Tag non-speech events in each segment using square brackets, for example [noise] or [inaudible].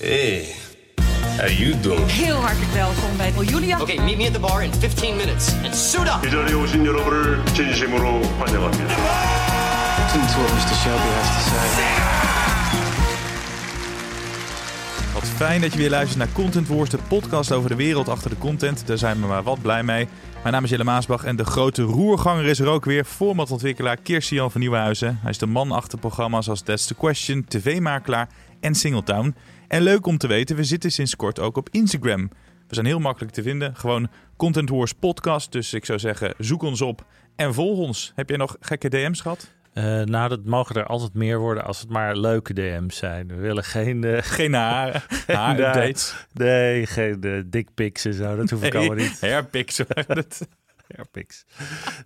Hey, how you doing? Heel hartelijk welkom bij oh, Julia. Okay, meet me at the bar in 15 minutes and suit up. 이 자리에 오신 여러분을 진심으로 환영합니다. Listen to what Mr. Shelby has to say. Wat fijn dat je weer luistert naar Content Wars, de podcast over de wereld achter de content. Daar zijn we maar wat blij mee. Mijn naam is Jelle Maasbach en de grote roerganger is er ook weer. Formatontwikkelaar Kirstian van Nieuwenhuizen. Hij is de man achter programma's als That's the Question, TV-makelaar en Singletown. En leuk om te weten, we zitten sinds kort ook op Instagram. We zijn heel makkelijk te vinden. Gewoon Content Wars podcast. Dus ik zou zeggen, zoek ons op en volg ons. Heb jij nog gekke DM's gehad? Eh, nou, dat mogen er altijd meer worden als het maar leuke DM's zijn. We willen geen... eh, [laughs] Geen haar, [laughs] haar-updates. nee, geen uh, dickpics en zo. Dat hoef ik allemaal niet. [laughs] Hairpics. Hairpics.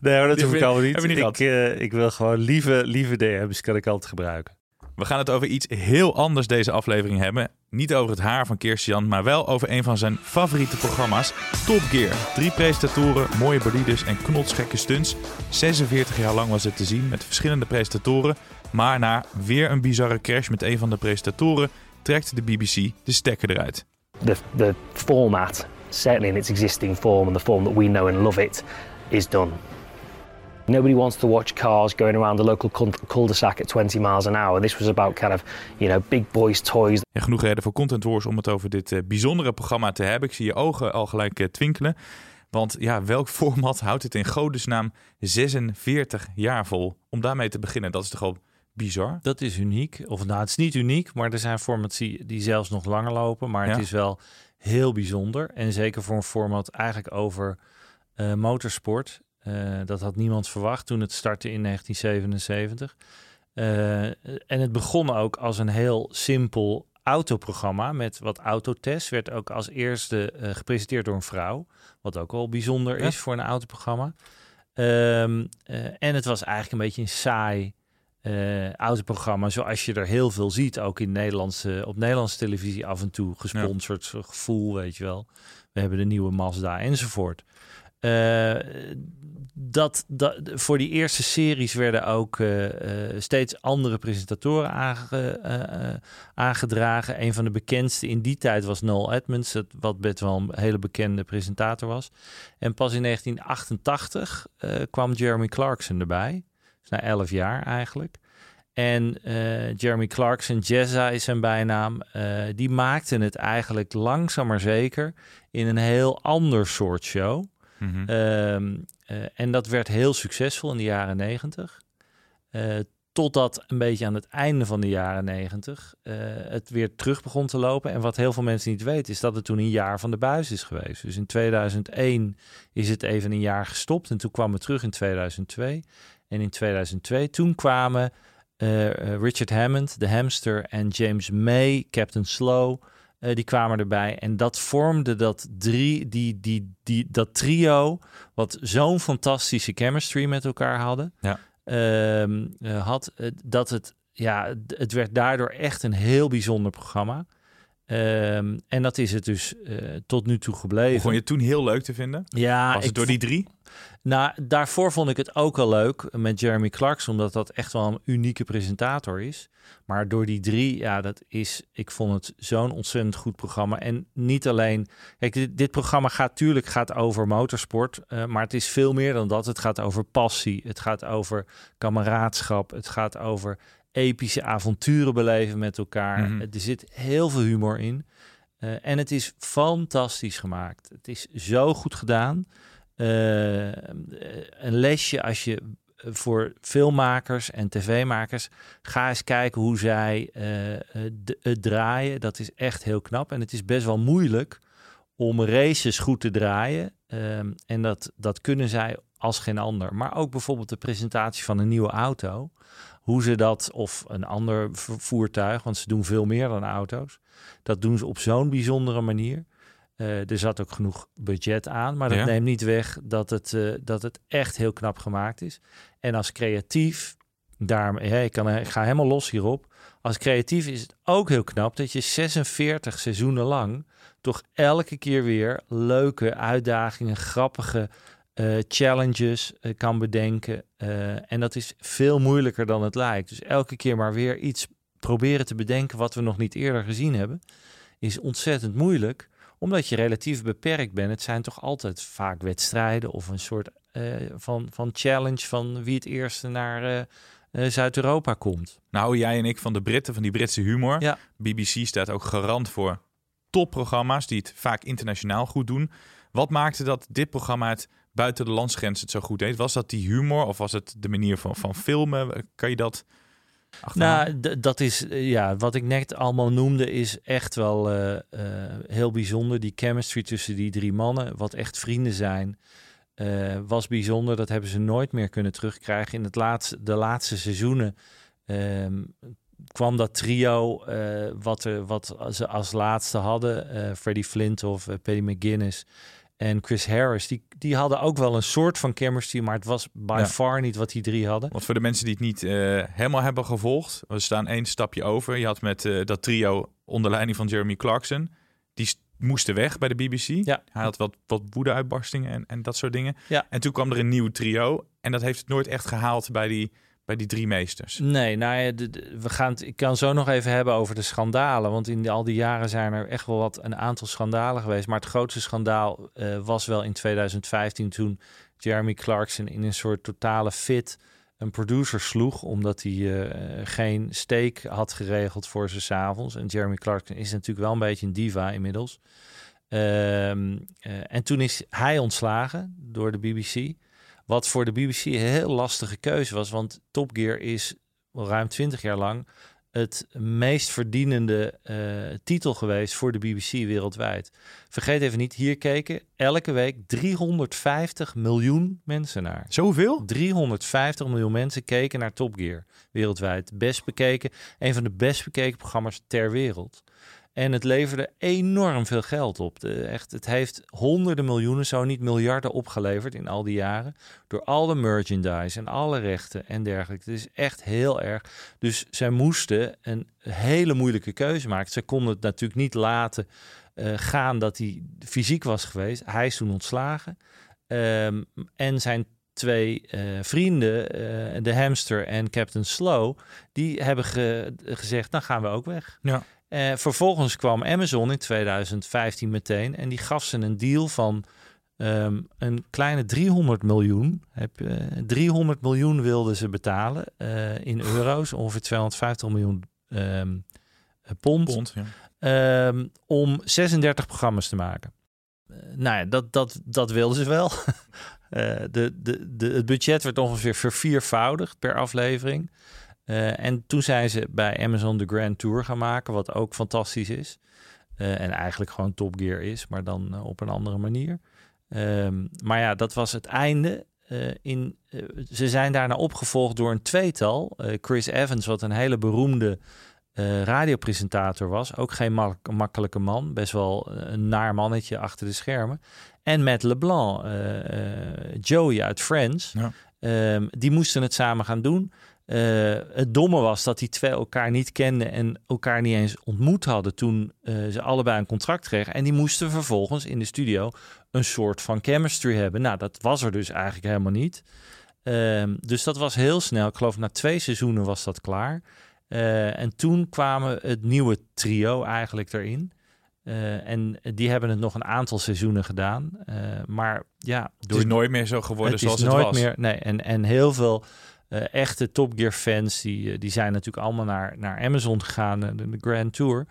Nee, maar dat Die hoef ik allemaal niet. ik, eh, ik wil gewoon lieve, lieve DM's kan ik altijd gebruiken. We gaan het over iets heel anders deze aflevering hebben. Niet over het haar van Kirstian, maar wel over een van zijn favoriete programma's, Top Gear. Drie presentatoren, mooie bolides en knotsgekke stunts. 46 jaar lang was het te zien met verschillende presentatoren. Maar na weer een bizarre crash met een van de presentatoren trekt de BBC de stekker eruit. the the format, certainly in its existing form and the form that we know and love it, is done. Nobody wants to watch cars going around the local cul- cul-de-sac at 20 miles an hour. This was about kind of, you know, big boys' toys. En genoeg reden voor Content Wars om het over dit eh, bijzondere programma te hebben. Ik zie je ogen al gelijk eh, twinkelen. Want ja, welk format houdt het in godesnaam 46 jaar vol? Om daarmee te beginnen, dat is toch al bizar? Dat is uniek. Of nou, het is niet uniek, maar er zijn formats die, die zelfs nog langer lopen. Maar het Ja. is wel heel bijzonder. En zeker voor een format eigenlijk over eh, motorsport. Eh, dat had niemand verwacht toen het startte in 1977. Eh, en het begon ook als een heel simpel autoprogramma met wat autotests. Werd ook als eerste eh, gepresenteerd door een vrouw. Wat ook wel bijzonder Ja. is voor een autoprogramma. Ehm, eh, en het was eigenlijk een beetje een saai autoprogramma. Zoals je er heel veel ziet. Ook in Nederlandse, op Nederlandse televisie af en toe gesponsord. Gevoel, weet je wel. We hebben de nieuwe Mazda enzovoort. Eh, dat, dat, voor die eerste series werden ook eh, eh, steeds andere presentatoren aange, aangedragen. Een van de bekendste in die tijd was Noel Edmonds, wat best wel een hele bekende presentator was. En pas in 1988 eh, kwam Jeremy Clarkson erbij. Dus na elf jaar eigenlijk. En Jeremy Clarkson, Jezza is zijn bijnaam, die maakten het eigenlijk langzaam maar zeker in een heel ander soort show. Mhm. Ehm, eh, en dat werd heel succesvol in de jaren negentig. Eh, totdat een beetje aan het einde van de jaren negentig eh, het weer terug begon te lopen. En wat heel veel mensen niet weten, is dat het toen een jaar van de buis is geweest. Dus in 2001 is het even een jaar gestopt. En toen kwam het terug in 2002. En in 2002, toen kwamen Richard Hammond, de hamster, en James May, Captain Slow, eh, die kwamen erbij. En dat vormde dat, drie, die, die, die, dat trio, wat zo'n fantastische chemistry met elkaar hadden. Ja. Ehm, eh, had, eh, dat het, ja, het werd daardoor echt een heel bijzonder programma. Ehm, en dat is het dus eh, tot nu toe gebleven. Begon je het toen heel leuk te vinden? ja, Was het door die drie? nou, daarvoor vond ik het ook al leuk met Jeremy Clarkson, omdat dat echt wel een unieke presentator is. Maar door die drie, ja, dat is, ik vond het zo'n ontzettend goed programma. En niet alleen, kijk, dit, dit programma gaat tuurlijk gaat over motorsport, eh, maar het is veel meer dan dat. Het gaat over passie, het gaat over kameraadschap, het gaat over epische avonturen beleven met elkaar. Mhm. Er zit heel veel humor in. Eh, en het is fantastisch gemaakt. Het is zo goed gedaan. Eh, een lesje als je eh, voor filmmakers en tv-makers ga eens kijken hoe zij het draaien. Dat is echt heel knap. En het is best wel moeilijk om races goed te draaien. Ehm, en dat, dat kunnen zij als geen ander. Maar ook bijvoorbeeld de presentatie van een nieuwe auto. Hoe ze dat, of een ander voertuig, want ze doen veel meer dan auto's. Dat doen ze op zo'n bijzondere manier. Uh, er zat ook genoeg budget aan, maar dat neemt niet weg dat het, uh, dat het echt heel knap gemaakt is. En als creatief, daar, ik, kan, ik ga helemaal los hierop. Als creatief is het ook heel knap dat je 46 seizoenen lang toch elke keer weer leuke uitdagingen, grappige uh, challenges kan bedenken. en dat is veel moeilijker dan het lijkt. Dus elke keer maar weer iets proberen te bedenken wat we nog niet eerder gezien hebben, is ontzettend moeilijk omdat je relatief beperkt bent. Het zijn toch altijd vaak wedstrijden of een soort van, van challenge van wie het eerste naar Zuid-Europa komt. Nou, jij en ik van de Britten, van die Britse humor. Ja. BBC staat ook garant voor topprogramma's die het vaak internationaal goed doen. Wat maakte dat dit programma het buiten de landsgrenzen het zo goed deed? Was dat die humor of was het de manier van, van filmen? Kan je dat nou, dat is, eh, ja, wat ik net allemaal noemde, is echt wel uh, uh, heel bijzonder. Die chemistry tussen die drie mannen, wat echt vrienden zijn, was bijzonder. Dat hebben ze nooit meer kunnen terugkrijgen. In het laatste, de laatste seizoenen um, kwam dat trio, wat, er, wat ze als laatste hadden, Freddie Flintoff, Paddy McGuinness en Chris Harris, die, die hadden ook wel een soort van chemistry, maar het was by far niet wat die drie hadden. Want voor de mensen die het niet uh, helemaal hebben gevolgd, we staan één stapje over. Je had met uh, dat trio onder leiding van Jeremy Clarkson, die moesten weg bij de BBC. Ja. Hij had wat, wat woede-uitbarstingen en, en dat soort dingen. Ja. En toen kwam er een nieuw trio en dat heeft het nooit echt gehaald bij die bij die drie meesters? Nee, nou ja, we gaan het, ik kan zo nog even hebben over de schandalen. Want in al die jaren zijn er echt wel wat een aantal schandalen geweest. Maar het grootste schandaal uh, was wel in 2015 toen Jeremy Clarkson in een soort totale fit een producer sloeg. Omdat hij uh, geen steak had geregeld voor ze s'avonds. En Jeremy Clarkson is natuurlijk wel een beetje een diva inmiddels. Uh, en toen is hij ontslagen door de BBC. Wat voor de BBC een heel lastige keuze was, want Top Gear is ruim 20 jaar lang het meest verdienende uh, titel geweest voor de BBC wereldwijd. Vergeet even niet, hier keken elke week 350 miljoen mensen naar. Zoveel? 350 miljoen mensen keken naar Top Gear wereldwijd. Best bekeken, een van de best bekeken programma's ter wereld. En het leverde enorm veel geld op. Echt, het heeft honderden miljoenen, zo niet miljarden opgeleverd in al die jaren. Door al de merchandise en alle rechten en dergelijke. Het is echt heel erg. Dus zij moesten een hele moeilijke keuze maken. Ze konden het natuurlijk niet laten uh, gaan dat hij fysiek was geweest. Hij is toen ontslagen. Um, en zijn twee uh, vrienden, uh, de hamster en Captain Slow, die hebben ge gezegd, dan gaan we ook weg. Ja. Uh, vervolgens kwam Amazon in 2015 meteen en die gaf ze een deal van um, een kleine 300 miljoen. Heb, uh, 300 miljoen wilden ze betalen uh, in euro's, ongeveer 250 miljoen um, pond, pond ja. um, om 36 programma's te maken. Nou ja, dat, dat, dat wilden ze wel. [laughs] de, de, de, het budget werd ongeveer verviervoudigd per aflevering. Uh, en toen zijn ze bij Amazon de Grand Tour gaan maken, wat ook fantastisch is. Uh, en eigenlijk gewoon Top Gear is, maar dan uh, op een andere manier. Um, maar ja, dat was het einde. in, ze zijn daarna opgevolgd door een tweetal. Chris Evans, wat een hele beroemde radiopresentator was. Ook geen mak makkelijke man. Best wel een naar mannetje achter de schermen. En Matt LeBlanc, Joey uit Friends. Ja. Um, die moesten het samen gaan doen. Uh, het domme was dat die twee elkaar niet kenden en elkaar niet eens ontmoet hadden toen uh, ze allebei een contract kregen. En die moesten vervolgens in de studio een soort van chemistry hebben. Nou, dat was er dus eigenlijk helemaal niet. Uh, dus dat was heel snel. Ik geloof na twee seizoenen was dat klaar. Uh, en toen kwamen het nieuwe trio eigenlijk erin. en die hebben het nog een aantal seizoenen gedaan. maar ja, door... het is nooit meer zo geworden het zoals is nooit het was. Meer, nee, en, en heel veel uh, echte Top Gear fans, die, uh, die zijn natuurlijk allemaal naar, naar Amazon gegaan, uh, de, de Grand Tour.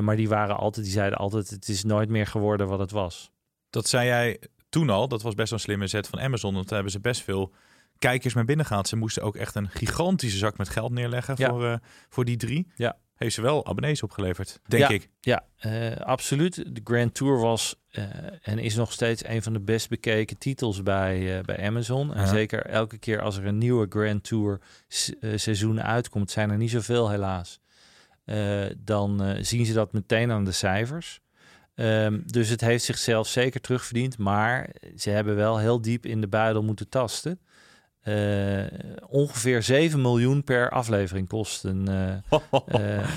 maar die waren altijd, die zeiden altijd, het is nooit meer geworden wat het was. Dat zei jij toen al, dat was best een slimme zet van Amazon, want daar hebben ze best veel kijkers mee binnengehaald. Ze moesten ook echt een gigantische zak met geld neerleggen ja. voor, voor die drie. Ja. Heeft ze wel abonnees opgeleverd, denk ja, ik. Ja, uh, absoluut. De Grand Tour was uh, en is nog steeds een van de best bekeken titels bij, uh, bij Amazon. En Ja. zeker elke keer als er een nieuwe Grand Tour eh, seizoen uitkomt, zijn er niet zoveel helaas. Eh, dan eh, zien ze dat meteen aan de cijfers. Ehm, dus het heeft zichzelf zeker terugverdiend, maar ze hebben wel heel diep in de buidel moeten tasten. Eh, ongeveer 7 miljoen per aflevering kost, een, eh, [laughs] eh,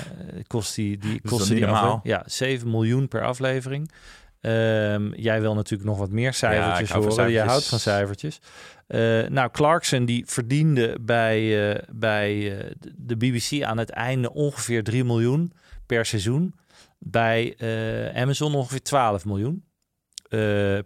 kost die, die, kost die normaal? Ja, 7 miljoen per aflevering. Ehm, jij wil natuurlijk nog wat meer Ja, cijfertjes van horen. Je cijfertjes. houdt van cijfertjes. Nou, Clarkson die verdiende bij, bij de BBC aan het einde ongeveer 3 miljoen per seizoen. Bij Amazon ongeveer 12 miljoen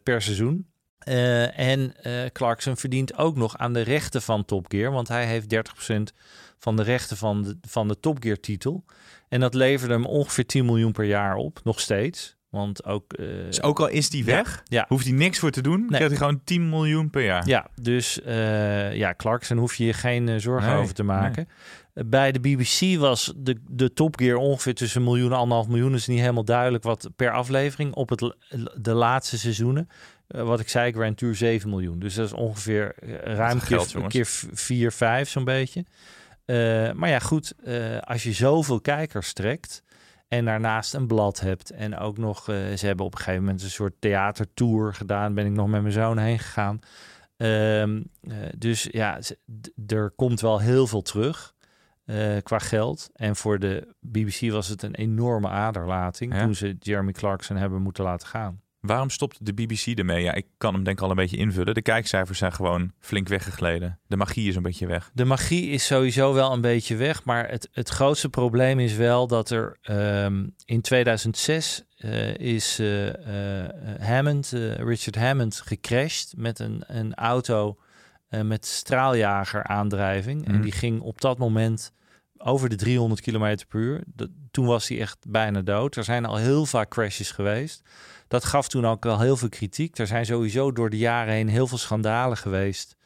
per seizoen. Eh, en eh, Clarkson verdient ook nog aan de rechten van Top Gear, want hij heeft 30% van de rechten van de, van de Top Gear titel. En dat leverde hem ongeveer 10 miljoen per jaar op, nog steeds. Want ook... eh, Dus ook al is die weg, ja. hoeft hij niks voor te doen. Nee. krijgt hij gewoon 10 miljoen per jaar. Ja, dus eh, ja, Clarkson hoef je je geen eh, zorgen Nee, over te maken. Bij de BBC was de, de Top Gear ongeveer tussen een miljoen en anderhalf miljoen. is niet helemaal duidelijk wat per aflevering. Op het, de laatste seizoenen, wat ik zei, Grand Tour 7 miljoen. Dus dat is ongeveer ruim Wat geld, keer, keer v- 4, 5 zo'n beetje. Maar ja, goed, als je zoveel kijkers trekt en daarnaast een blad hebt en ook nog, eh, ze hebben op een gegeven moment een soort theatertour gedaan, ben ik nog met mijn zoon heen gegaan. Ehm, eh, dus ja, er komt wel heel veel terug eh, qua geld. En voor de BBC was het een enorme aderlating Ja. toen ze Jeremy Clarkson hebben moeten laten gaan. Waarom stopt de BBC ermee? Ja, ik kan hem denk ik al een beetje invullen. De kijkcijfers zijn gewoon flink weggegleden. De magie is een beetje weg. De magie is sowieso wel een beetje weg, maar het, het grootste probleem is wel dat er ehm, in 2006 eh, is eh, eh, Hammond, Richard Hammond, gecrashed met een, een auto met straaljager aandrijving. En Mhm. die ging op dat moment over de 300 km per uur. Dat, toen was hij echt bijna dood. Er zijn al heel vaak crashes geweest. Dat gaf toen ook wel heel veel kritiek. Er zijn sowieso door de jaren heen heel veel schandalen geweest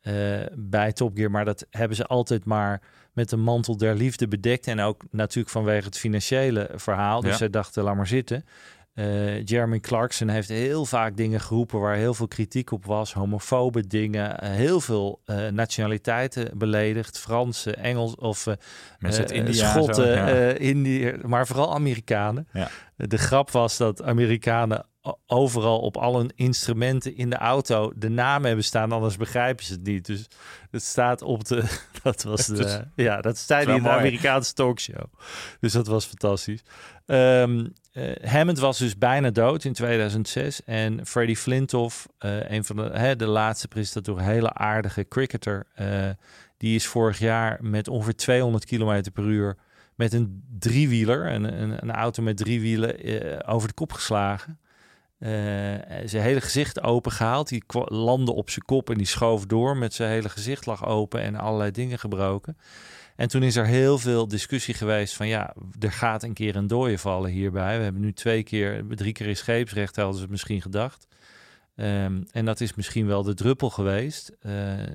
eh, bij Top Gear. Maar dat hebben ze altijd maar met de mantel der liefde bedekt. En ook natuurlijk vanwege het financiële verhaal. Dus Ja. ze dachten, laat maar zitten. Eh, Jeremy Clarkson heeft heel vaak dingen geroepen waar heel veel kritiek op was. Homofobe dingen, eh, heel veel eh, nationaliteiten beledigd. Franse, Engels of India en Schotten, ja. Indië, maar vooral Amerikanen. Ja. De grap was dat Amerikanen overal op alle instrumenten in de auto de naam hebben staan, anders begrijpen ze het niet. Dus het staat op de. [laughs] Dat was [laughs] de. Dus- ja, dat staat in de. Amerikaanse talkshow. Dus dat was fantastisch. Ehm, eh, Hammond was dus bijna dood in 2006. En Freddie Flintoff, eh, een van de, hè, de laatste presentatoren, hele aardige cricketer. eh, die is vorig jaar met ongeveer 200 km per uur met een driewieler, een, een, een auto met drie wielen, eh, over de kop geslagen. Eh, zijn hele gezicht open gehaald. Die landde op zijn kop en die schoof door met zijn hele gezicht lag open en allerlei dingen gebroken. En toen is er heel veel discussie geweest van ja, er gaat een keer een dooie vallen hierbij. We hebben nu twee keer, drie keer in scheepsrecht hadden ze het misschien gedacht. Ehm, en dat is misschien wel de druppel geweest eh,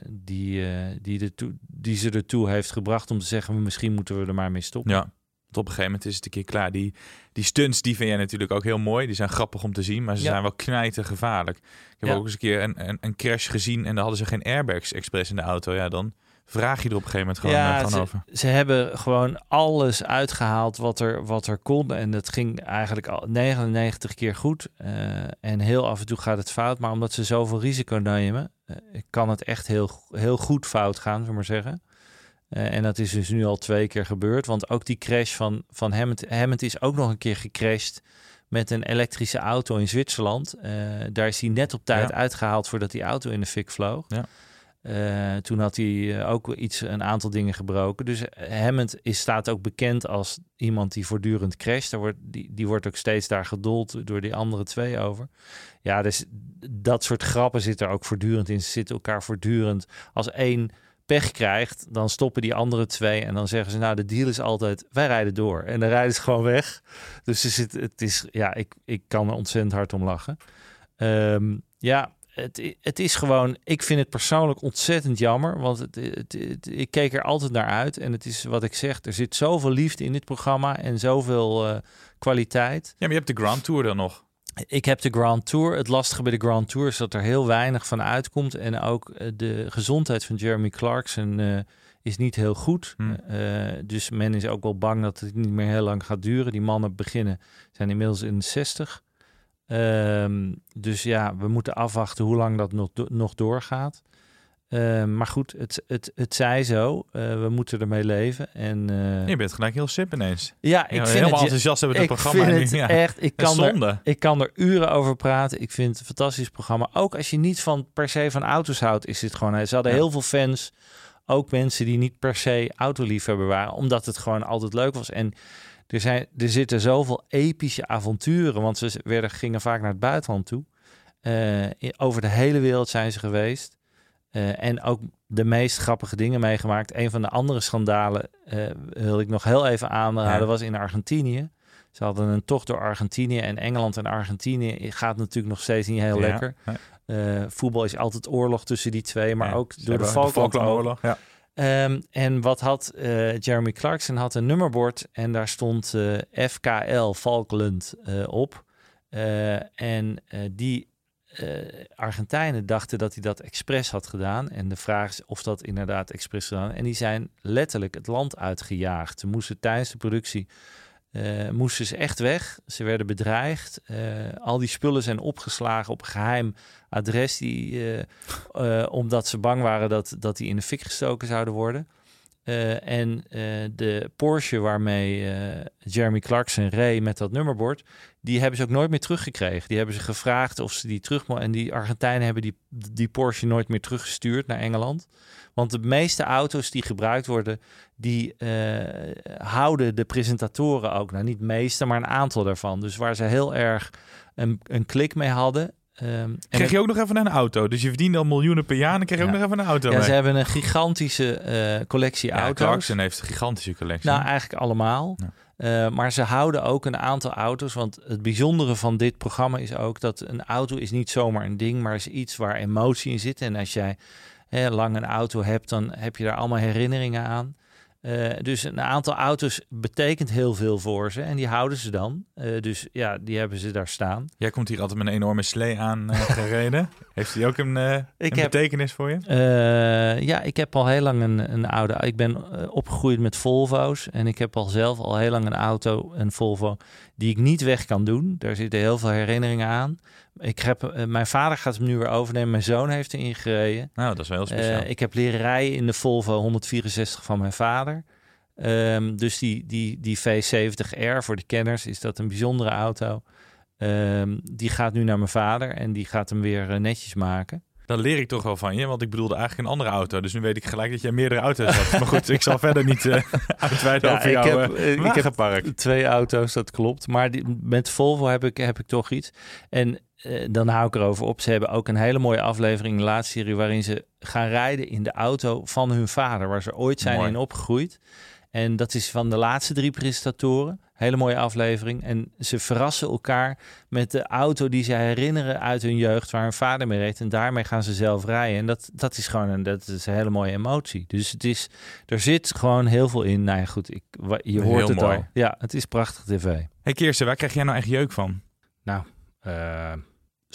die, eh, die, die ze ertoe heeft gebracht om te zeggen, misschien moeten we er maar mee stoppen. Ja, op een gegeven moment is het een keer klaar. Die, die stunts, die vind jij natuurlijk ook heel mooi. Die zijn grappig om te zien, maar ze Ja. zijn wel knijten gevaarlijk. Ik heb Ja. ook eens een keer een, een, een crash gezien en daar hadden ze geen airbags expres in de auto. Ja, dan vraag je er op een gegeven moment gewoon, eh, gewoon ze, over. ze hebben gewoon alles uitgehaald wat er, wat er kon. En dat ging eigenlijk al 99 keer goed. Eh, en heel af en toe gaat het fout. Maar omdat ze zoveel risico nemen, eh, kan het echt heel, heel goed fout gaan, zullen we maar zeggen. Eh, en dat is dus nu al twee keer gebeurd. Want ook die crash van, van Hammond, Hammond is ook nog een keer gecrashed met een elektrische auto in Zwitserland. Eh, daar is hij net op tijd Ja. uitgehaald voordat die auto in de fik vloog. Ja. Eh, toen had hij eh, ook iets, een aantal dingen gebroken. Dus eh, Hammond is, staat ook bekend als iemand die voortdurend crasht. Daar wordt, die, die wordt ook steeds daar gedold door die andere twee over. Ja, dus dat soort grappen zit er ook voortdurend in. Ze zitten elkaar voortdurend. Als één pech krijgt, dan stoppen die andere twee en dan zeggen ze, nou, de deal is altijd, wij rijden door. En dan rijden ze gewoon weg. Dus er zit, het is, ja, ik, ik kan er ontzettend hard om lachen. Ehm, ja, het, het is gewoon, ik vind het persoonlijk ontzettend jammer, want het, het, ik keek er altijd naar uit. En het is wat ik zeg, er zit zoveel liefde in dit programma en zoveel uh, kwaliteit. Ja, maar je hebt de Grand Tour dan nog. Ik heb de Grand Tour. Het lastige bij de Grand Tour is dat er heel weinig van uitkomt. En ook eh, de gezondheid van Jeremy Clarkson uh, is niet heel goed. Hmm. dus men is ook wel bang dat het niet meer heel lang gaat duren. Die mannen beginnen, zijn inmiddels in de 60. Um, dus ja, we moeten afwachten hoe lang dat nog, nog doorgaat. Uh, maar goed, het, het, het zij zo. Uh, we moeten ermee leven. En, uh, je bent gelijk heel sip ineens. Ja, ik ja, vind helemaal het, enthousiast hebben het ik programma. Vind het ja. echt, ik [laughs] kan, er, ik kan er uren over praten. Ik vind het een fantastisch programma. Ook als je niet van per se van auto's houdt, is dit gewoon. Ze hadden Ja. heel veel fans. Ook mensen die niet per se autoliefhebber waren, omdat het gewoon altijd leuk was. En er, zijn, er zitten zoveel epische avonturen, want ze werden, gingen vaak naar het buitenland toe. Uh, over de hele wereld zijn ze geweest. Uh, en ook de meest grappige dingen meegemaakt. Een van de andere schandalen uh, wil ik nog heel even aanraden, Ja. was in Argentinië. Ze hadden een tocht door Argentinië en Engeland en Argentinië gaat natuurlijk nog steeds niet heel Ja, lekker. voetbal is altijd oorlog tussen die twee, maar ook door de Falklandoorlog. Ja. Um, en wat had uh, Jeremy Clarkson had een nummerbord en daar stond uh, FKL Falkland uh, op. en die Argentijnen dachten dat hij dat expres had gedaan. En de vraag is of dat inderdaad expres gedaan. En die zijn letterlijk het land uitgejaagd. Ze moesten tijdens de productie uh, moesten ze echt weg. Ze werden bedreigd. Uh, al die spullen zijn opgeslagen op een geheim adres, die, uh, omdat ze bang waren dat, dat die in de fik gestoken zouden worden. En de Porsche waarmee Jeremy Clarkson reed met dat nummerbord, die hebben ze ook nooit meer teruggekregen. Die hebben ze gevraagd of ze die terug En die Argentijnen hebben die, die Porsche nooit meer teruggestuurd naar Engeland. Want de meeste auto's die gebruikt worden, die houden de presentatoren ook. Nou, niet de meeste, maar een aantal daarvan. Dus waar ze heel erg een, een klik mee hadden. Um, Kreeg je ook nog even een auto? Dus je verdiende al miljoenen per jaar en dan kreeg je Ja. ook nog even een auto Ja, mee. ze hebben een gigantische uh, collectie ja, auto's. Clarkson heeft een gigantische collectie. Nou, eigenlijk allemaal. Ja. Uh, maar ze houden ook een aantal auto's. Want het bijzondere van dit programma is ook dat een auto is niet zomaar een ding, maar is iets waar emotie in zit. En als jij hè, lang een auto hebt, dan heb je daar allemaal herinneringen aan. Uh, dus een aantal auto's betekent heel veel voor ze en die houden ze dan. Uh, dus ja, die hebben ze daar staan. Jij komt hier altijd met een enorme slee aan uh, [laughs] gereden. Heeft die ook een, een heb, betekenis voor je? ja, ik heb al heel lang een, een oude. Ik ben opgegroeid met Volvo's en ik heb al zelf al heel lang een auto, een Volvo, die ik niet weg kan doen. Daar zitten heel veel herinneringen aan. Ik heb, mijn vader gaat hem nu weer overnemen. Mijn zoon heeft erin gereden. Nou, dat is wel heel speciaal. Uh, ik heb leren rijden in de Volvo 164 van mijn vader. Um, dus die, die, die V70R voor de kenners is dat een bijzondere auto. Um, die gaat nu naar mijn vader en die gaat hem weer uh, netjes maken. Dan leer ik toch wel van je, want ik bedoelde eigenlijk een andere auto. Dus nu weet ik gelijk dat jij meerdere auto's hebt. Maar goed, ik zal verder niet uh, [laughs] uitweiden ja, over ik jouw heb, uh, ik heb twee auto's, dat klopt. Maar die, met Volvo heb ik, heb ik toch iets. En uh, dan hou ik erover op. Ze hebben ook een hele mooie aflevering in de laatste serie... waarin ze gaan rijden in de auto van hun vader... waar ze ooit zijn Mooi. in opgegroeid. En dat is van de laatste drie presentatoren. Hele mooie aflevering. En ze verrassen elkaar met de auto die ze herinneren uit hun jeugd, waar hun vader mee reed. En daarmee gaan ze zelf rijden. En dat, dat is gewoon een, dat is een hele mooie emotie. Dus het is, er zit gewoon heel veel in. Nou ja, goed, ik, je hoort Heel het mooi. al. Ja, het is prachtig tv. Hey Kirsten, waar krijg jij nou echt jeuk van? Nou, uh,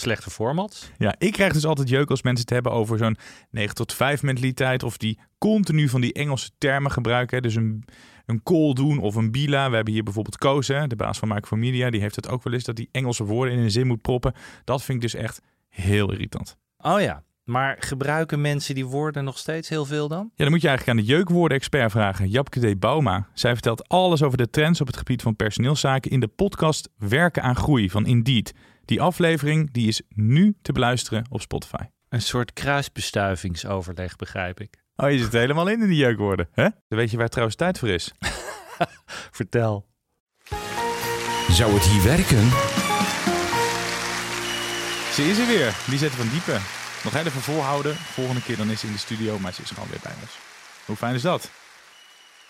slechte formats. Ja, ik krijg dus altijd jeuk als mensen het hebben over zo'n 9 tot 5 mentaliteit. Of die continu van die Engelse termen gebruiken. Hè. Dus een, een call doen of een bila. We hebben hier bijvoorbeeld Koos, hè, de baas van Micro Media. Die heeft het ook wel eens dat die Engelse woorden in een zin moet proppen. Dat vind ik dus echt heel irritant. Oh ja, maar gebruiken mensen die woorden nog steeds heel veel dan? Ja, dan moet je eigenlijk aan de jeukwoorden-expert vragen, Japke D. Bauma. Zij vertelt alles over de trends op het gebied van personeelszaken in de podcast Werken aan Groei van Indeed. Die aflevering die is nu te beluisteren op Spotify. Een soort kruisbestuivingsoverleg, begrijp ik. Oh, je zit er helemaal in in die jeukwoorden, hè? Dan weet je waar trouwens tijd voor is. [laughs] Vertel. Zou het hier werken? Ze is er weer, Lisette van Diepen. Nog even volhouden. Volgende keer dan is ze in de studio, maar ze is gewoon weer bij ons. Hoe fijn is dat?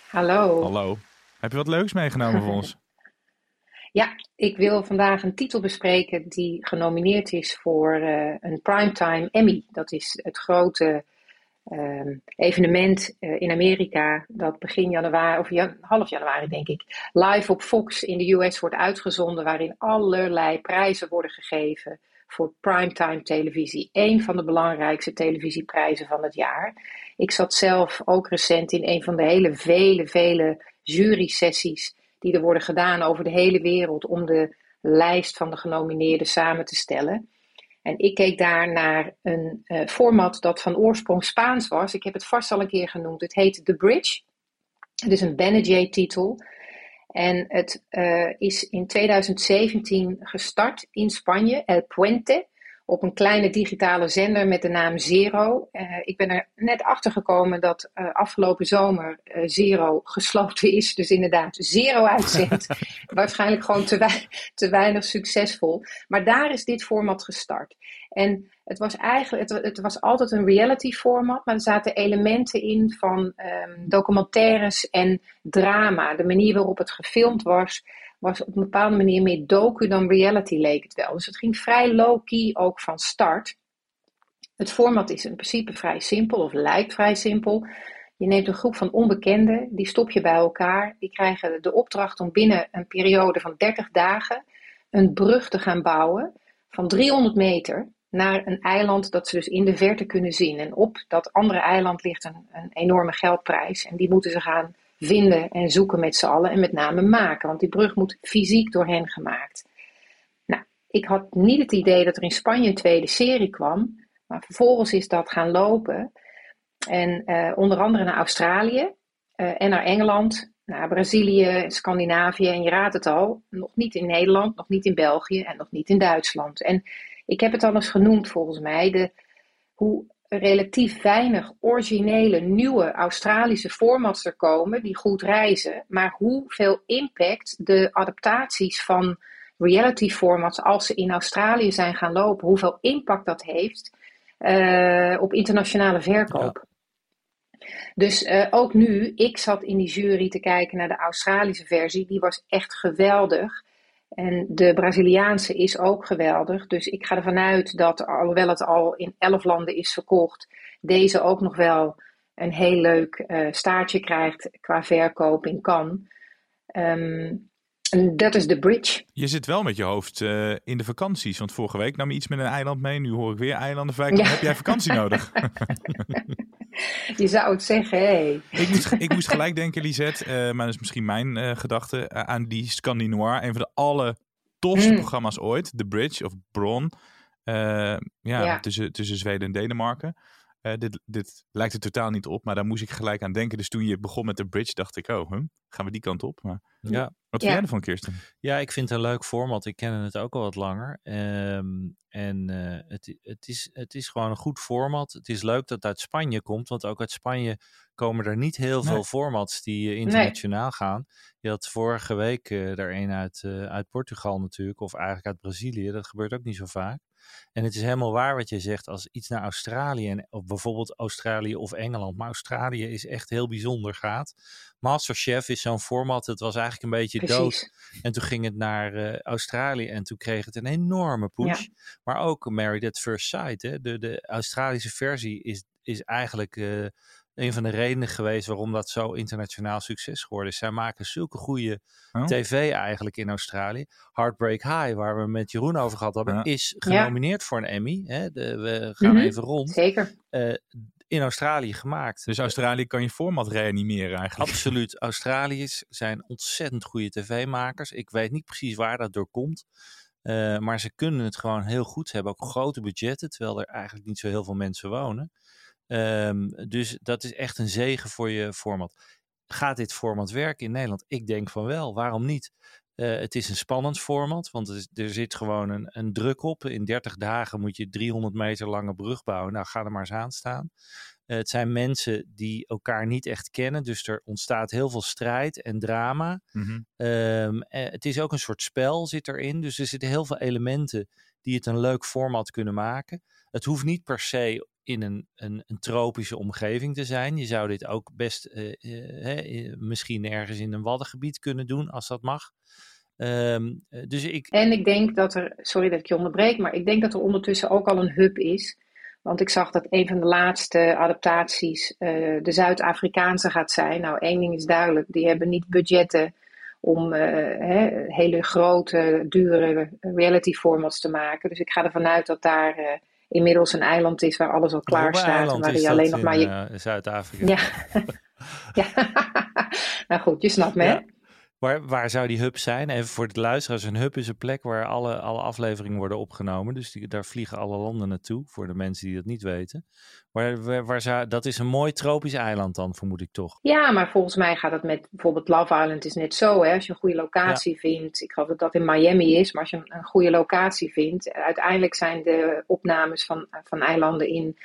Hallo. Hallo. Heb je wat leuks meegenomen voor ons? [laughs] Ja, ik wil vandaag een titel bespreken die genomineerd is voor uh, een Primetime Emmy. Dat is het grote uh, evenement uh, in Amerika dat begin januari, of half januari denk ik, live op Fox in de US wordt uitgezonden, waarin allerlei prijzen worden gegeven voor primetime televisie. Eén van de belangrijkste televisieprijzen van het jaar. Ik zat zelf ook recent in een van de hele vele, vele jury-sessies die er worden gedaan over de hele wereld om de lijst van de genomineerden samen te stellen. En ik keek daar naar een uh, format dat van oorsprong Spaans was. Ik heb het vast al een keer genoemd. Het heet The Bridge. Het is een Benedict-titel. En het uh, is in 2017 gestart in Spanje, El Puente op een kleine digitale zender met de naam Zero. Uh, ik ben er net achter gekomen dat uh, afgelopen zomer uh, Zero gesloten is. [laughs] Dus inderdaad, Zero uitzendt. [laughs] Waarschijnlijk gewoon te, wei te, weinig succesvol. Maar daar is dit format gestart. En het was eigenlijk, het, het was altijd een reality format, maar er zaten elementen in van um, documentaires en drama. De manier waarop het gefilmd was was op een bepaalde manier meer docu dan reality leek het wel. Dus het ging vrij low-key ook van start. Het format is in principe vrij simpel, of lijkt vrij simpel. Je neemt een groep van onbekenden, die stop je bij elkaar. Die krijgen de opdracht om binnen een periode van 30 dagen een brug te gaan bouwen van 300 meter naar een eiland dat ze dus in de verte kunnen zien. En op dat andere eiland ligt een, een enorme geldprijs en die moeten ze gaan vinden en zoeken met z'n allen en met name maken. Want die brug moet fysiek door hen gemaakt. Nou, ik had niet het idee dat er in Spanje een tweede serie kwam, maar vervolgens is dat gaan lopen. En uh, onder andere naar Australië uh, en naar Engeland, naar Brazilië, Scandinavië en je raadt het al, nog niet in Nederland, nog niet in België en nog niet in Duitsland. En ik heb het al eens genoemd volgens mij, de, hoe relatief weinig originele nieuwe Australische formats er komen die goed reizen, maar hoeveel impact de adaptaties van reality formats als ze in Australië zijn gaan lopen, hoeveel impact dat heeft uh, op internationale verkoop. Ja. Dus uh, ook nu, ik zat in die jury te kijken naar de Australische versie, die was echt geweldig. En de Braziliaanse is ook geweldig. Dus ik ga ervan uit dat, alhoewel het al in elf landen is verkocht, deze ook nog wel een heel leuk uh, staartje krijgt qua verkoop in. Um, en dat is de bridge. Je zit wel met je hoofd uh, in de vakanties. Want vorige week nam je iets met een eiland mee. Nu hoor ik weer eilanden. Ja. Heb jij vakantie nodig? [laughs] je zou het zeggen, hé. Ik, moest, ik moest gelijk denken, Lisette, uh, maar dat is misschien mijn uh, gedachte, aan die Scandinoir. Een van de alle tofste mm. programma's ooit. The Bridge of Bron. ja, ja, Tussen, tussen Zweden en Denemarken. Uh, dit, dit lijkt er totaal niet op, maar daar moest ik gelijk aan denken. Dus toen je begon met de bridge, dacht ik, oh, huh, gaan we die kant op? Maar, ja. Wat vind ja. jij ervan, Kirsten? Ja, ik vind het een leuk format. Ik ken het ook al wat langer. Um, en uh, het, het, is, het is gewoon een goed format. Het is leuk dat het uit Spanje komt, want ook uit Spanje komen er niet heel nee. veel formats die uh, internationaal nee. gaan. Je had vorige week uh, er een uit, uit Portugal natuurlijk, of eigenlijk uit Brazilië. Dat gebeurt ook niet zo vaak. En het is helemaal waar wat je zegt, als iets naar Australië, en, of bijvoorbeeld Australië of Engeland, maar Australië is echt heel bijzonder gaat. Masterchef is zo'n format, het was eigenlijk een beetje Precies. dood. En toen ging het naar uh, Australië en toen kreeg het een enorme push. Ja. Maar ook Married at First Sight, hè? De, de Australische versie is, is eigenlijk... Uh, een van de redenen geweest waarom dat zo internationaal succes geworden is. Zij maken zulke goede oh. tv eigenlijk in Australië. Heartbreak High, waar we met Jeroen over gehad hebben, ja. is genomineerd ja. voor een Emmy. Hè? De, we gaan mm -hmm. even rond. Zeker. Uh, in Australië gemaakt. Dus Australië kan je format reanimeren eigenlijk. Absoluut. Australiërs zijn ontzettend goede tv-makers. Ik weet niet precies waar dat door komt. Uh, maar ze kunnen het gewoon heel goed. Ze hebben ook grote budgetten, terwijl er eigenlijk niet zo heel veel mensen wonen. Um, dus dat is echt een zegen voor je format. Gaat dit format werken in Nederland? Ik denk van wel. Waarom niet? Uh, het is een spannend format, want er, er zit gewoon een, een, druk op. In 30 dagen moet je 300 meter lange brug bouwen. Nou, ga er maar eens aan staan. Uh, het zijn mensen die elkaar niet echt kennen, dus er ontstaat heel veel strijd en drama. Mm -hmm. um, het is ook een soort spel zit erin, dus er zitten heel veel elementen die het een leuk format kunnen maken. Het hoeft niet per se in een, een, een, tropische omgeving te zijn. Je zou dit ook best uh, uh, misschien ergens in een waddengebied kunnen doen, als dat mag. Ehm, dus ik... En ik denk dat er, sorry dat ik je onderbreek, maar ik denk dat er ondertussen ook al een hub is. Want ik zag dat een van de laatste adaptaties de Zuid-Afrikaanse gaat zijn. Nou, één ding is duidelijk: die hebben niet budgetten om hè, hele grote, dure reality formats te maken. Dus ik ga ervan uit dat daar inmiddels een eiland is waar alles al klaar staat. En waar je alleen nog maar je. Zuid-Afrika. Ja. [laughs] ja. nou goed, je snapt me. Ja. Waar, waar zou die hub zijn? Even voor de luisteraars. Een hub is een plek waar alle, alle afleveringen worden opgenomen. Dus die, daar vliegen alle landen naartoe, voor de mensen die dat niet weten. Waar, waar, waar zou, dat is een mooi tropisch eiland dan, vermoed ik toch? Ja, maar volgens mij gaat het met bijvoorbeeld Love Island is net zo. Hè? Als je een goede locatie ja. vindt, ik geloof dat dat in Miami is. Maar als je een, een goede locatie vindt, uiteindelijk zijn de opnames van, van eilanden in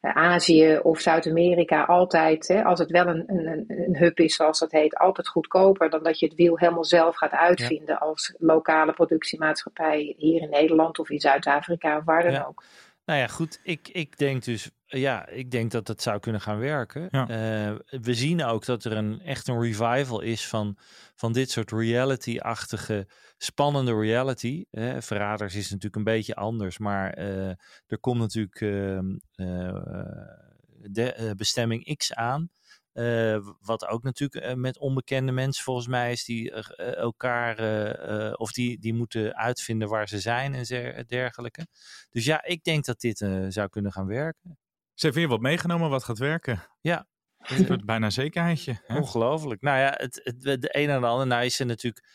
Azië of Zuid-Amerika altijd, hè, als het wel een, een, een hub is zoals dat heet, altijd goedkoper dan dat je het wiel helemaal zelf gaat uitvinden ja. als lokale productiemaatschappij hier in Nederland of in Zuid-Afrika of waar dan ja. ook. Nou ja, goed. Ik, ik denk dus, ja, ik denk dat het zou kunnen gaan werken. Ja. Uh, we zien ook dat er een echt een revival is van, van dit soort reality-achtige, spannende reality. Hè. Verraders is natuurlijk een beetje anders, maar uh, er komt natuurlijk uh, de bestemming X aan. Wat ook natuurlijk met onbekende mensen volgens mij is die elkaar of die, die moeten uitvinden waar ze zijn en dergelijke. Dus ja, ik denk dat dit zou kunnen gaan werken. Ze heeft weer wat meegenomen wat gaat werken. Ja. Het [laughs] bijna zekerheidje. Hè? Ongelooflijk. Nou ja, het, het, de een en de ander. Nou is ze natuurlijk,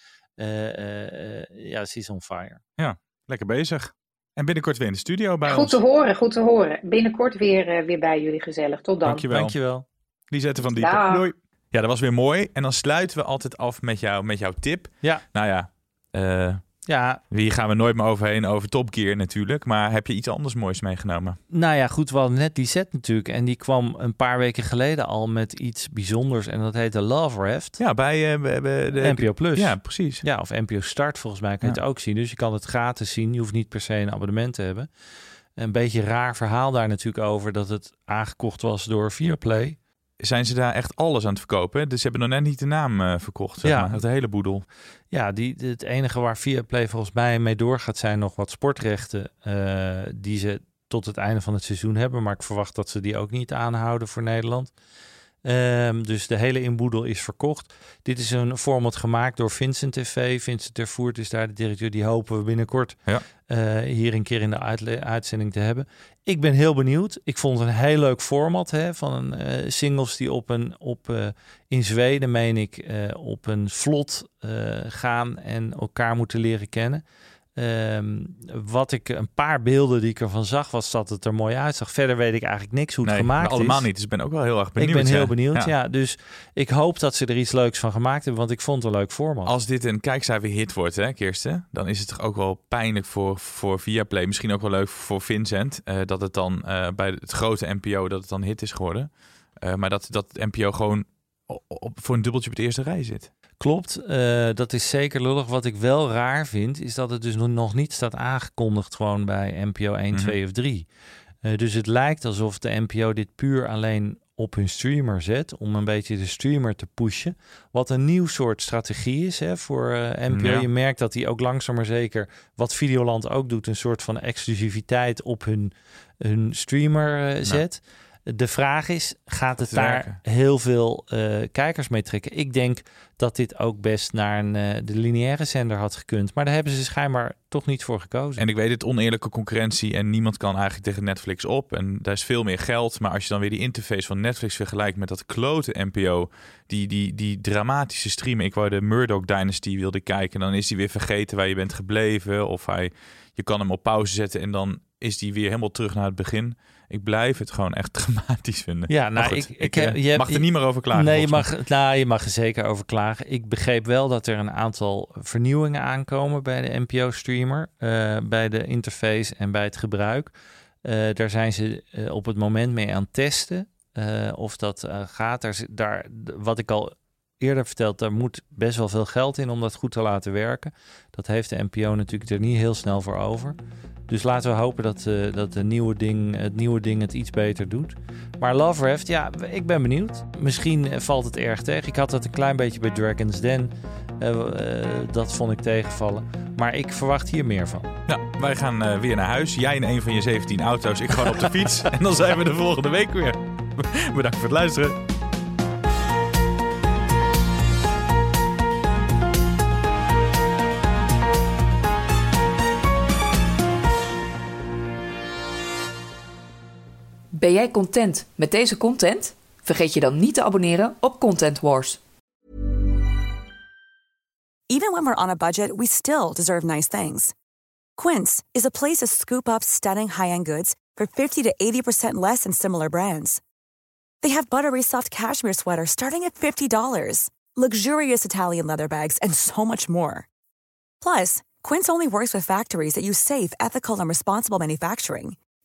ja, ze is on fire. Ja, lekker bezig. En binnenkort weer in de studio bij goed ons. Goed te horen, goed te horen. Binnenkort weer, weer bij jullie gezellig. Tot dan. Dankjewel. Dankjewel. Lisette van Diepen. Doei. Ja, dat was weer mooi. En dan sluiten we altijd af met, jou, met jouw tip. Ja. Nou ja, uh, ja. hier gaan we nooit meer overheen over Top Gear natuurlijk. Maar heb je iets anders moois meegenomen? Nou ja, goed, we hadden net die set natuurlijk. En die kwam een paar weken geleden al met iets bijzonders. En dat heette Love Raft. Ja, bij, uh, bij, de NPO Plus. Ja, precies. Ja, of NPO Start volgens mij kan je Ja. het ook zien. Dus je kan het gratis zien. Je hoeft niet per se een abonnement te hebben. Een beetje raar verhaal daar natuurlijk over dat het aangekocht was door Viaplay. Zijn ze daar echt alles aan het verkopen? Dus ze hebben nog net niet de naam uh, verkocht, zeg Ja. maar. Het hele boedel. Ja, die, het enige waar Viaplay volgens mij mee doorgaat zijn nog wat sportrechten uh, die ze tot het einde van het seizoen hebben. Maar ik verwacht dat ze die ook niet aanhouden voor Nederland. Um, dus de hele inboedel is verkocht. Dit is een format gemaakt door Vincent TV. Vincent Tervoert is daar de directeur. Die hopen we binnenkort ja. uh, hier een keer in de uitzending te hebben. Ik ben heel benieuwd. Ik vond het een heel leuk format hè, van uh, singles die op een op uh, in Zweden meen ik op een vlot gaan en elkaar moeten leren kennen. Um, wat ik een paar beelden die ik ervan zag, was dat het er mooi uitzag. Verder weet ik eigenlijk niks hoe het nee, gemaakt allemaal is. niet. Dus ik ben ook wel heel erg benieuwd. Ik ben heel ja. benieuwd, ja. Ja. Dus ik hoop dat ze er iets leuks van gemaakt hebben, want ik vond het een leuk format. Als dit een kijkcijferhit wordt, hè, Kirsten, dan is het toch ook wel pijnlijk voor, voor Viaplay. Misschien ook wel leuk voor Vincent, uh, dat het dan uh, bij het grote NPO dat het dan hit is geworden. Uh, maar dat, dat het NPO gewoon op, op, voor een dubbeltje op de eerste rij zit. Klopt, uh, dat is zeker lullig. Wat ik wel raar vind, is dat het dus nog niet staat aangekondigd gewoon bij NPO 1, mm -hmm. 2 of 3. Uh, dus het lijkt alsof de NPO dit puur alleen op hun streamer zet, om een beetje de streamer te pushen. Wat een nieuw soort strategie is hè, voor uh, NPO. Ja. Je merkt dat die ook langzaam maar zeker, wat Videoland ook doet, een soort van exclusiviteit op hun, hun streamer uh, zet. Ja. De vraag is, gaat het daar werken? heel veel uh, kijkers mee trekken? Ik denk dat dit ook best naar een, uh, de lineaire zender had gekund. Maar daar hebben ze schijnbaar toch niet voor gekozen. En ik weet het, oneerlijke concurrentie en niemand kan eigenlijk tegen Netflix op. En daar is veel meer geld. Maar als je dan weer die interface van Netflix vergelijkt met dat klote NPO, die, die, die dramatische streamen. Ik wou de Murdoch Dynasty wilde kijken, dan is hij weer vergeten waar je bent gebleven. Of hij, je kan hem op pauze zetten en dan is die weer helemaal terug naar het begin. Ik blijf het gewoon echt [laughs] dramatisch vinden. Ja, nou, goed, ik, ik, ik heb, je mag er niet meer over klagen. Nee, je mag, nou, je mag er zeker over klagen. Ik begreep wel dat er een aantal vernieuwingen aankomen bij de NPO-streamer. Uh, bij de interface en bij het gebruik. Uh, daar zijn ze uh, op het moment mee aan het testen. of dat gaat. Daar, daar, wat ik al eerder verteld, daar moet best wel veel geld in om dat goed te laten werken. Dat heeft de NPO natuurlijk er niet heel snel voor over. Dus laten we hopen dat, uh, dat de nieuwe ding, het nieuwe ding het iets beter doet. Maar Love Raft, ja, ik ben benieuwd. Misschien valt het erg tegen. Ik had dat een klein beetje bij Dragon's Den. Uh, uh, dat vond ik tegenvallen. Maar ik verwacht hier meer van. Nou, wij gaan weer naar huis. Jij in een van je 17 auto's, ik gewoon op de fiets. [laughs] en dan zijn we de volgende week weer. Bedankt voor het luisteren. Ben jij content met deze content? Vergeet je dan niet te abonneren op Content Wars. Even when we're on a budget, we still deserve nice things. Quince is a place to scoop up stunning high-end goods for 50 to 80% less than similar brands. They have buttery soft cashmere sweaters starting at $50, luxurious Italian leather bags, and so much more. Plus, Quince only works with factories that use safe, ethical, and responsible manufacturing.